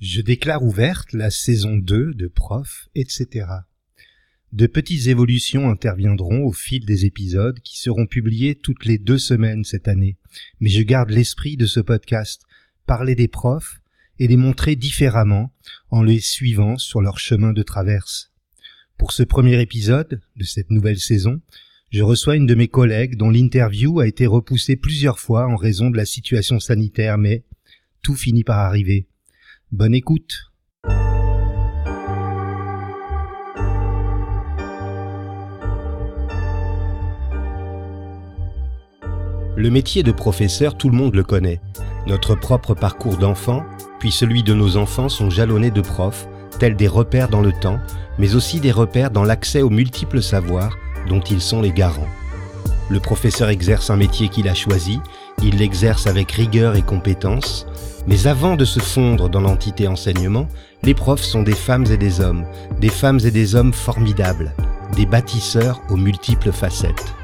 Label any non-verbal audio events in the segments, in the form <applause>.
Je déclare ouverte la saison 2 de Prof, etc. De petites évolutions interviendront au fil des épisodes qui seront publiés toutes les deux semaines cette année. Mais je garde l'esprit de ce podcast, parler des profs et les montrer différemment en les suivant sur leur chemin de traverse. Pour ce premier épisode de cette nouvelle saison, je reçois une de mes collègues dont l'interview a été repoussée plusieurs fois en raison de la situation sanitaire, mais tout finit par arriver. Bonne écoute. Le métier de professeur, tout le monde le connaît. Notre propre parcours d'enfant, puis celui de nos enfants sont jalonnés de profs, tels des repères dans le temps, mais aussi des repères dans l'accès aux multiples savoirs dont ils sont les garants. Le professeur exerce un métier qu'il a choisi, il l'exerce avec rigueur et compétence, mais avant de se fondre dans l'entité enseignement, les profs sont des femmes et des hommes, des femmes et des hommes formidables, des bâtisseurs aux multiples facettes.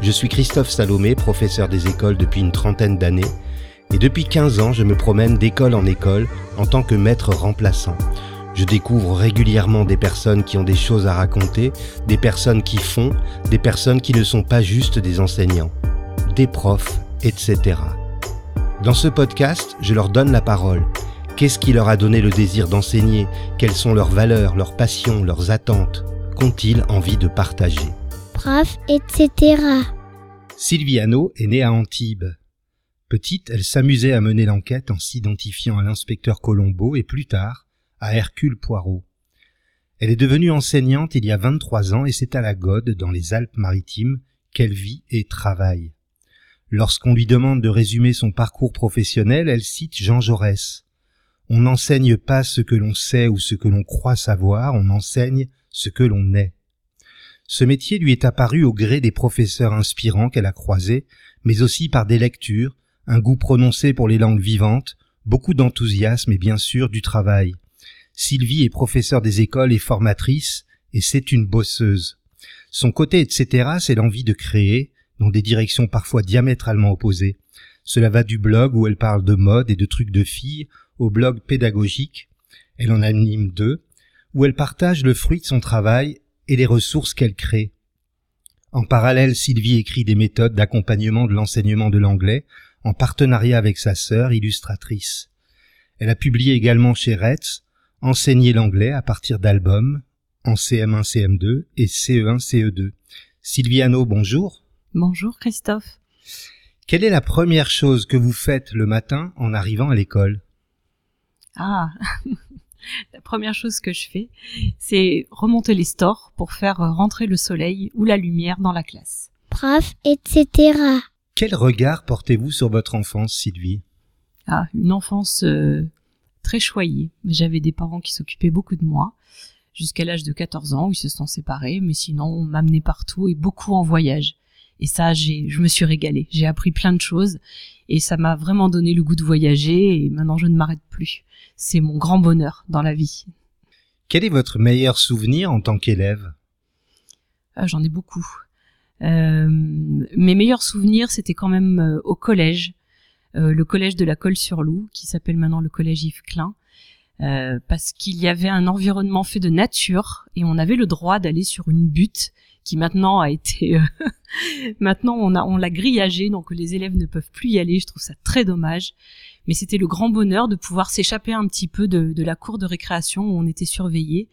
Je suis Christophe Salomé, professeur des écoles depuis une trentaine d'années, et depuis 15 ans je me promène d'école en école en tant que maître remplaçant. Je découvre régulièrement des personnes qui ont des choses à raconter, des personnes qui font, des personnes qui ne sont pas juste des enseignants, des profs, etc. Dans ce podcast, je leur donne la parole. Qu'est-ce qui leur a donné le désir d'enseigner? Quelles sont leurs valeurs, leurs passions, leurs attentes? Qu'ont-ils envie de partager? Prof, etc. Sylviano est née à Antibes. Petite, elle s'amusait à mener l'enquête en s'identifiant à l'inspecteur Colombo et plus tard à Hercule Poirot. Elle est devenue enseignante il y a 23 ans et c'est à la Gode, dans les Alpes-Maritimes, qu'elle vit et travaille. Lorsqu'on lui demande de résumer son parcours professionnel, elle cite Jean Jaurès. On n'enseigne pas ce que l'on sait ou ce que l'on croit savoir, on enseigne ce que l'on est. Ce métier lui est apparu au gré des professeurs inspirants qu'elle a croisés, mais aussi par des lectures, un goût prononcé pour les langues vivantes, beaucoup d'enthousiasme et bien sûr du travail. Sylvie est professeure des écoles et formatrice, et c'est une bosseuse. Son côté etc. c'est l'envie de créer, dans des directions parfois diamétralement opposées. Cela va du blog où elle parle de mode et de trucs de filles au blog pédagogique, elle en anime deux, où elle partage le fruit de son travail et les ressources qu'elle crée. En parallèle, Sylvie écrit des méthodes d'accompagnement de l'enseignement de l'anglais en partenariat avec sa sœur illustratrice. Elle a publié également chez Retz Enseigner l'anglais à partir d'albums en CM1, CM2 et CE1, CE2. Sylviano, bonjour. Bonjour Christophe. Quelle est la première chose que vous faites le matin en arrivant à l'école? Ah, <laughs> la première chose que je fais, c'est remonter les stores pour faire rentrer le soleil ou la lumière dans la classe. Prof, etc. Quel regard portez-vous sur votre enfance, Sylvie? Ah, une enfance euh, très choyée. J'avais des parents qui s'occupaient beaucoup de moi jusqu'à l'âge de 14 ans où ils se sont séparés, mais sinon on m'amenait partout et beaucoup en voyage. Et ça, j'ai, je me suis régalée. J'ai appris plein de choses et ça m'a vraiment donné le goût de voyager et maintenant je ne m'arrête plus. C'est mon grand bonheur dans la vie. Quel est votre meilleur souvenir en tant qu'élève? Ah, J'en ai beaucoup. Euh, mes meilleurs souvenirs, c'était quand même euh, au collège, euh, le collège de la Colle-sur-Loup, qui s'appelle maintenant le collège Yves Klein. Parce qu'il y avait un environnement fait de nature et on avait le droit d'aller sur une butte qui maintenant a été euh, <laughs> maintenant on a on l'a grillagé donc les élèves ne peuvent plus y aller je trouve ça très dommage mais c'était le grand bonheur de pouvoir s'échapper un petit peu de, de, la cour de récréation où on était surveillé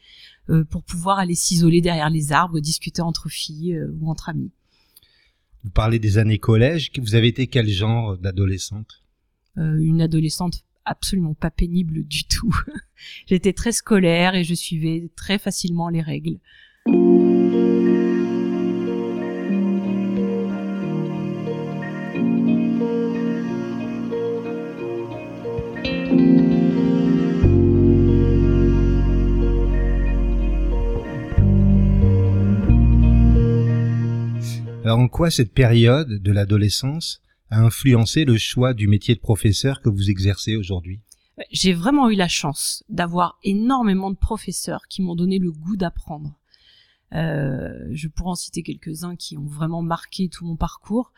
euh, pour pouvoir aller s'isoler derrière les arbres discuter entre filles euh, ou entre amis vous parlez des années collège vous avez été quel genre d'adolescente? Une adolescente absolument pas pénible du tout. <laughs> J'étais très scolaire et je suivais très facilement les règles. Alors en quoi cette période de l'adolescence a influencé le choix du métier de professeur que vous exercez aujourd'hui? J'ai vraiment eu la chance d'avoir énormément de professeurs qui m'ont donné le goût d'apprendre. Euh, je pourrais en citer quelques-uns qui ont vraiment marqué tout mon parcours,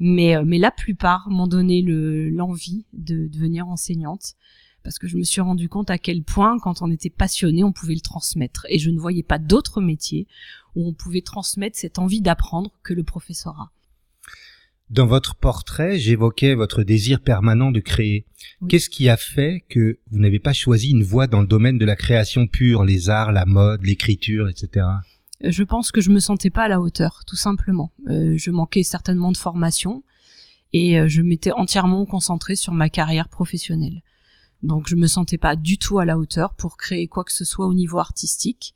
mais, euh, mais la plupart m'ont donné l'envie de devenir enseignante parce que je me suis rendu compte à quel point, quand on était passionné, on pouvait le transmettre. Et je ne voyais pas d'autres métiers où on pouvait transmettre cette envie d'apprendre que le professorat. Dans votre portrait, j'évoquais votre désir permanent de créer. Oui. Qu'est-ce qui a fait que vous n'avez pas choisi une voie dans le domaine de la création pure, les arts, la mode, l'écriture, etc. Je pense que je me sentais pas à la hauteur, tout simplement. Euh, je manquais certainement de formation et euh, je m'étais entièrement concentrée sur ma carrière professionnelle. Donc je me sentais pas du tout à la hauteur pour créer quoi que ce soit au niveau artistique.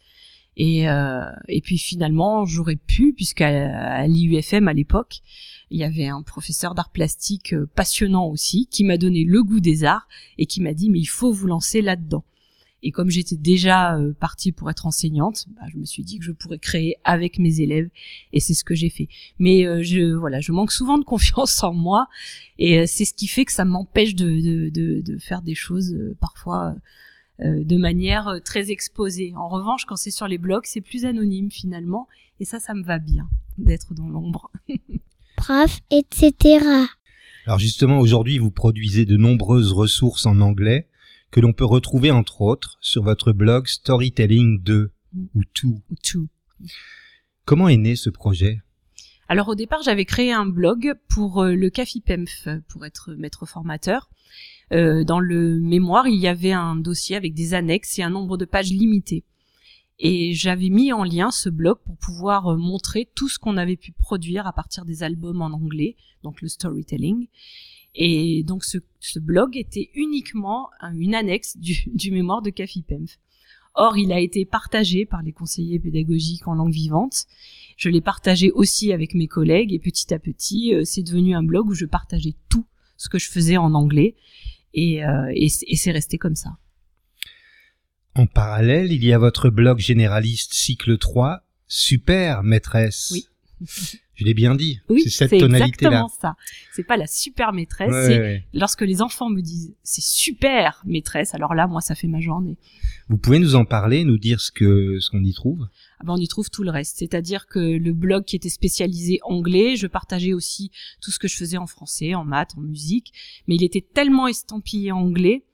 Et, euh, et puis finalement, j'aurais pu, puisqu'à à l'IUFM à l'époque, il y avait un professeur d'art plastique euh, passionnant aussi, qui m'a donné le goût des arts et qui m'a dit mais il faut vous lancer là-dedans. Et comme j'étais déjà euh, partie pour être enseignante, bah, je me suis dit que je pourrais créer avec mes élèves, et c'est ce que j'ai fait. Mais euh, je voilà, je manque souvent de confiance en moi, et euh, c'est ce qui fait que ça m'empêche de, de, de, de faire des choses euh, parfois euh, de manière euh, très exposée. En revanche, quand c'est sur les blogs, c'est plus anonyme finalement, et ça, ça me va bien d'être dans l'ombre. <laughs> prof, etc. Alors justement, aujourd'hui, vous produisez de nombreuses ressources en anglais que l'on peut retrouver entre autres sur votre blog Storytelling 2 ou 2. Ou tout. Comment est né ce projet? Alors au départ, j'avais créé un blog pour euh, le CAFIPEMF, pour être maître formateur. Euh, dans le mémoire, il y avait un dossier avec des annexes et un nombre de pages limité. Et j'avais mis en lien ce blog pour pouvoir euh, montrer tout ce qu'on avait pu produire à partir des albums en anglais, donc le storytelling. Et donc ce, ce blog était uniquement un- une annexe du, <laughs> du mémoire de CAFIPEMF. Or, il a été partagé par les conseillers pédagogiques en langue vivante. Je l'ai partagé aussi avec mes collègues et petit à petit, euh, c'est devenu un blog où je partageais tout ce que je faisais en anglais et, euh, et c'est resté comme ça. En parallèle, il y a votre blog généraliste cycle 3, Super maîtresse. Oui. <laughs> Je l'ai bien dit. Oui, c'est cette tonalité-là. exactement ça. C'est pas la super maîtresse, Ouais, c'est ouais. lorsque les enfants me disent c'est super maîtresse, alors là, moi, ça fait ma journée. Vous pouvez nous en parler, nous dire ce que ce qu'on y trouve? Ah ben, on y trouve tout le reste. C'est-à-dire que le blog qui était spécialisé anglais, je partageais aussi tout ce que je faisais en français, en maths, en musique, mais il était tellement estampillé anglais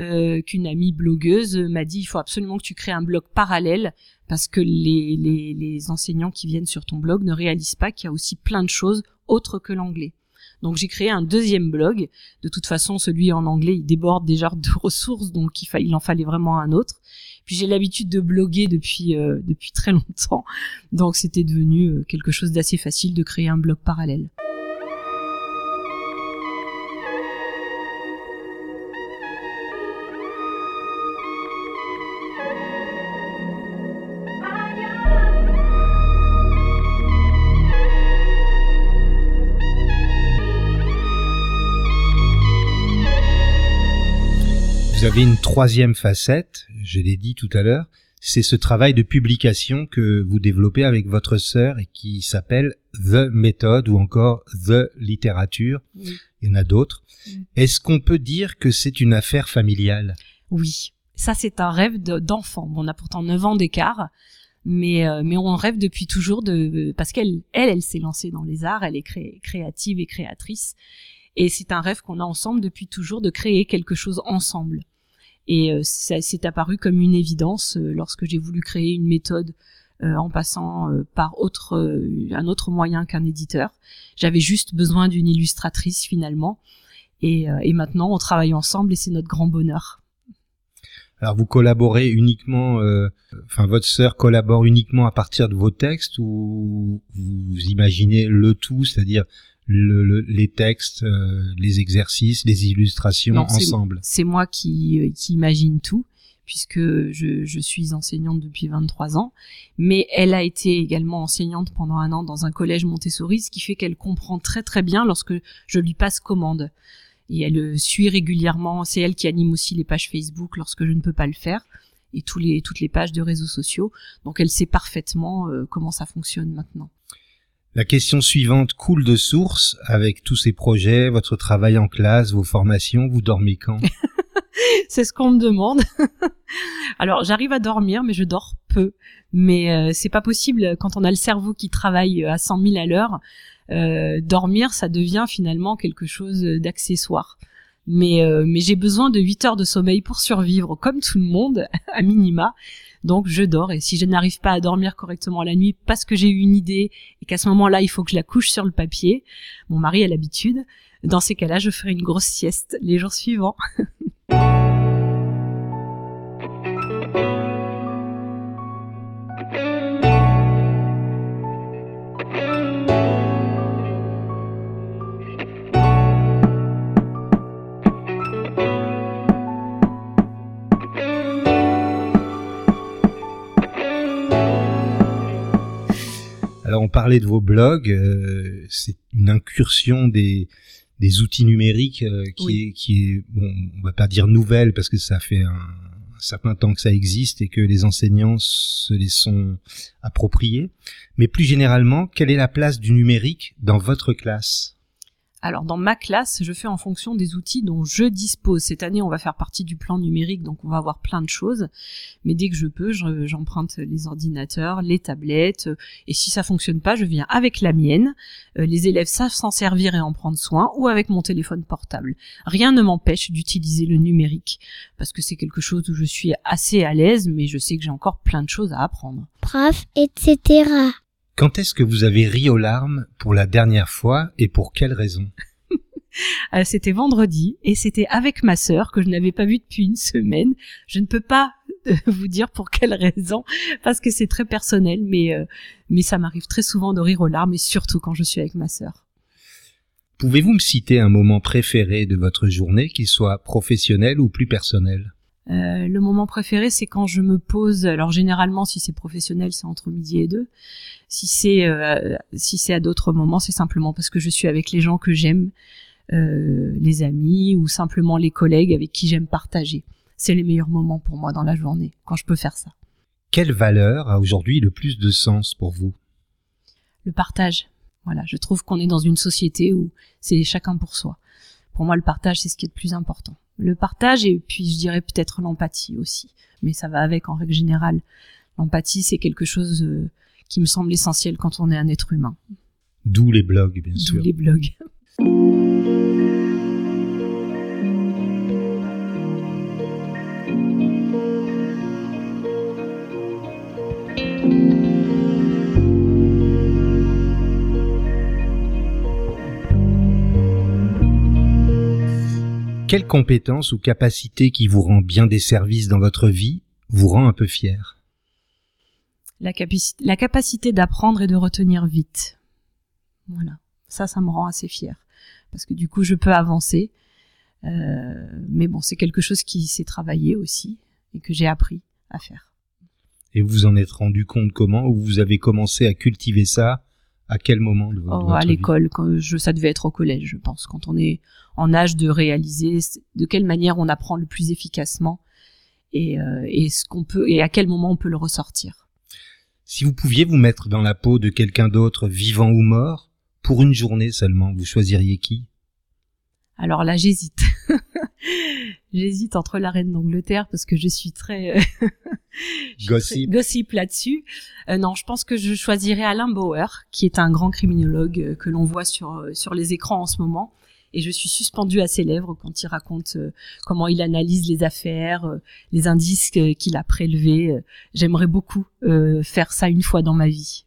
euh, qu'une amie blogueuse m'a dit il faut absolument que tu crées un blog parallèle parce que les, les, les enseignants qui viennent sur ton blog ne réalisent pas qu'il y a aussi plein de choses autres que l'anglais. Donc j'ai créé un deuxième blog. De toute façon, celui en anglais, il déborde déjà de <laughs> ressources, donc il, en fallait vraiment un autre. Puis j'ai l'habitude de bloguer depuis euh, depuis très longtemps, donc c'était devenu euh, quelque chose d'assez facile de créer un blog parallèle. Vous avez une troisième facette, je l'ai dit tout à l'heure, c'est ce travail de publication que vous développez avec votre sœur et qui s'appelle The Method ou encore The Littérature. Oui. Il y en a d'autres. Mm. Est-ce qu'on peut dire que c'est une affaire familiale? Oui, ça c'est un rêve de- d'enfant. Bon, on a pourtant 9 ans d'écart, mais euh, mais on rêve depuis toujours de parce qu'elle elle elle s'est lancée dans les arts, elle est cré- créative et créatrice et c'est un rêve qu'on a ensemble depuis toujours de créer quelque chose ensemble. Et euh, ça s'est apparu comme une évidence euh, lorsque j'ai voulu créer une méthode euh, en passant par autre un autre moyen qu'un éditeur. J'avais juste besoin d'une illustratrice finalement. Et, maintenant, on travaille ensemble et c'est notre grand bonheur. Alors vous collaborez uniquement, enfin votre sœur collabore uniquement à partir de vos textes ou vous imaginez le tout, c'est-à-dire le, le- les textes, euh, les exercices, les illustrations Non, ensemble. C'est moi qui, euh, qui imagine tout, puisque je, je suis enseignante depuis 23 ans, mais elle a été également enseignante pendant un an dans un collège Montessori, ce qui fait qu'elle comprend très très bien lorsque je lui passe commande. Et elle euh, suit régulièrement, c'est elle qui anime aussi les pages Facebook lorsque je ne peux pas le faire, et tous les, toutes les pages de réseaux sociaux, donc elle sait parfaitement euh, comment ça fonctionne maintenant. La question suivante coule de source avec tous ces projets, votre travail en classe, vos formations, vous dormez quand? <laughs> C'est ce qu'on me demande. <laughs> Alors j'arrive à dormir, mais je dors peu. Mais euh, c'est pas possible quand on a le cerveau qui travaille à 100 000 à l'heure. euh, dormir, ça devient finalement quelque chose d'accessoire. Mais euh, mais j'ai besoin de 8 heures de sommeil pour survivre comme tout le monde <laughs> à minima. Donc je dors et si je n'arrive pas à dormir correctement la nuit parce que j'ai eu une idée et qu'à ce moment-là il faut que je la couche sur le papier, mon mari a l'habitude. Dans ces cas-là, je ferai une grosse sieste les jours suivants. <laughs> De vos blogs, euh, c'est une incursion des, des outils numériques euh, qui, Oui. est, qui est, bon, on va pas dire nouvelle parce que ça fait un, un certain temps que ça existe et que les enseignants se les sont appropriés. Mais plus généralement, quelle est la place du numérique dans votre classe? Alors dans ma classe, je fais en fonction des outils dont je dispose. Cette année, on va faire partie du plan numérique, donc on va avoir plein de choses. Mais dès que je peux, je- j'emprunte les ordinateurs, les tablettes. euh, Et si ça fonctionne pas, je viens avec la mienne. Euh, Les élèves savent s'en servir et en prendre soin, ou avec mon téléphone portable. Rien ne m'empêche d'utiliser le numérique, parce que c'est quelque chose où je suis assez à l'aise, mais je sais que j'ai encore plein de choses à apprendre. prof, etc. Quand est-ce que vous avez ri aux larmes pour la dernière fois et pour quelle raison? Euh, c'était vendredi et c'était avec ma sœur que je n'avais pas vue depuis une semaine. Je ne peux pas euh, <laughs> vous dire pour quelle raison parce que c'est très personnel, mais euh, mais ça m'arrive très souvent de rire aux larmes et surtout quand je suis avec ma sœur. Pouvez-vous me citer un moment préféré de votre journée, qu'il soit professionnel ou plus personnel? Euh, le moment préféré, c'est quand je me pose. Alors généralement, si c'est professionnel, c'est entre midi et deux. Si c'est euh, si c'est à d'autres moments, c'est simplement parce que je suis avec les gens que j'aime, euh, les amis ou simplement les collègues avec qui j'aime partager. C'est les meilleurs moments pour moi dans la journée quand je peux faire ça. Quelle valeur a aujourd'hui le plus de sens pour vous? Le partage. Voilà, je trouve qu'on est dans une société où c'est chacun pour soi. Pour moi, le partage, c'est ce qui est le plus important. Le partage et puis je dirais peut-être l'empathie aussi, mais ça va avec en règle générale. L'empathie, c'est quelque chose euh, qui me semble essentiel quand on est un être humain. D'où les blogs, bien D'où sûr. les blogs. <laughs> Quelle compétence ou capacité qui vous rend bien des services dans votre vie vous rend un peu fier? La, capaci- la capacité d'apprendre et de retenir vite. Voilà. Ça, ça me rend assez fière. Parce que du coup, je peux avancer. Euh, mais bon, c'est quelque chose qui s'est travaillé aussi et que j'ai appris à faire. Et vous vous en êtes rendu compte comment? Ou vous avez commencé à cultiver ça À quel moment de, de Oh, votre à l'école, quand je, ça devait être au collège, je pense, quand on est en âge de réaliser de quelle manière on apprend le plus efficacement et, euh, et ce qu'on peut et à quel moment on peut le ressortir. Si vous pouviez vous mettre dans la peau de quelqu'un d'autre, vivant ou mort, pour une journée seulement, vous choisiriez qui? Alors là, j'hésite. <laughs> j'hésite entre la reine d'Angleterre parce que je suis très, euh, <laughs> suis Gossip. très gossip là-dessus. Euh, non, je pense que je choisirais Alain Bauer, qui est un grand criminologue euh, que l'on voit sur sur les écrans en ce moment. Et je suis suspendue à ses lèvres quand il raconte euh, comment il analyse les affaires, euh, les indices qu'il a prélevés. J'aimerais beaucoup faire ça une fois dans ma vie.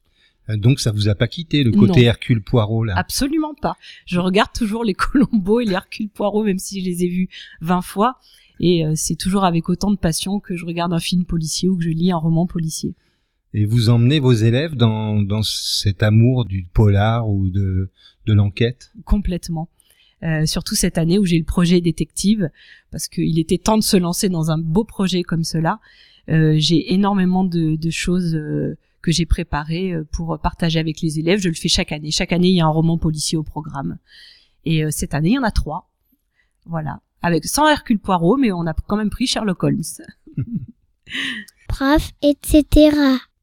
Euh, Donc ça vous a pas quitté le côté Non. Hercule Poirot là? Absolument pas. Je regarde toujours les <laughs> Colombo et les Hercule Poirot, même si je les ai vus 20 fois. Et euh, c'est toujours avec autant de passion que je regarde un film policier ou que je lis un roman policier. Et vous emmenez vos élèves dans, dans cet amour du polar ou de, de l'enquête? Complètement. Euh, surtout cette année où j'ai le projet détective, parce qu'il était temps de se lancer dans un beau projet comme cela. Euh, j'ai énormément de, de choses euh, que j'ai préparées euh, pour partager avec les élèves. Je le fais chaque année. Chaque année, il y a un roman policier au programme. Et euh, cette année, il y en a trois. Voilà. Avec sans Hercule Poirot, mais on a quand même pris Sherlock Holmes. <laughs> prof, etc.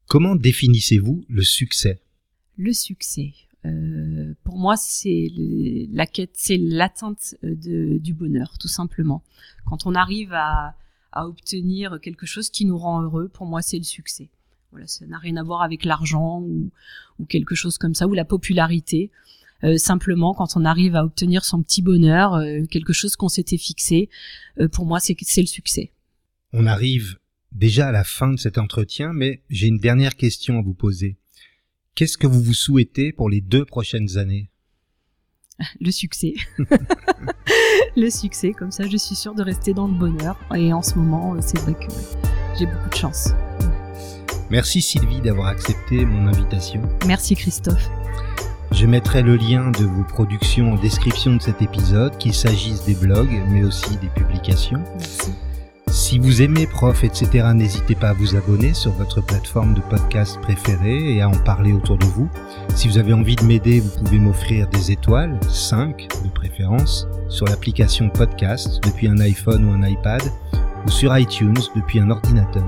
Comment définissez-vous le succès? Le succès. Euh, pour moi, c'est la quête, c'est l'atteinte du bonheur, tout simplement. Quand on arrive à, à obtenir quelque chose qui nous rend heureux, pour moi, c'est le succès. Voilà, ça n'a rien à voir avec l'argent ou, ou quelque chose comme ça, ou la popularité. Euh, simplement, quand on arrive à obtenir son petit bonheur, euh, quelque chose qu'on s'était fixé, euh, pour moi, c'est c'est le succès. On arrive déjà à la fin de cet entretien, mais j'ai une dernière question à vous poser. Qu'est-ce que vous vous souhaitez pour les deux prochaines années? Le succès. <laughs> le succès, comme ça, je suis sûre de rester dans le bonheur. Et en ce moment, c'est vrai que j'ai beaucoup de chance. Merci Sylvie d'avoir accepté mon invitation. Merci Christophe. Je mettrai le lien de vos productions en description de cet épisode, qu'il s'agisse des blogs, mais aussi des publications. Merci. Si vous aimez Prof, etc., n'hésitez pas à vous abonner sur votre plateforme de podcast préférée et à en parler autour de vous. Si vous avez envie de m'aider, vous pouvez m'offrir des étoiles, 5 de préférence, sur l'application podcast depuis un iPhone ou un iPad, ou sur iTunes depuis un ordinateur.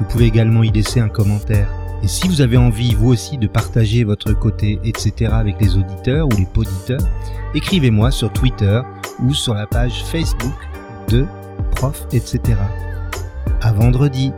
Vous pouvez également y laisser un commentaire. Et si vous avez envie, vous aussi, de partager votre côté, etc. avec les auditeurs ou les poditeurs, écrivez-moi sur Twitter ou sur la page Facebook de prof, etc. À vendredi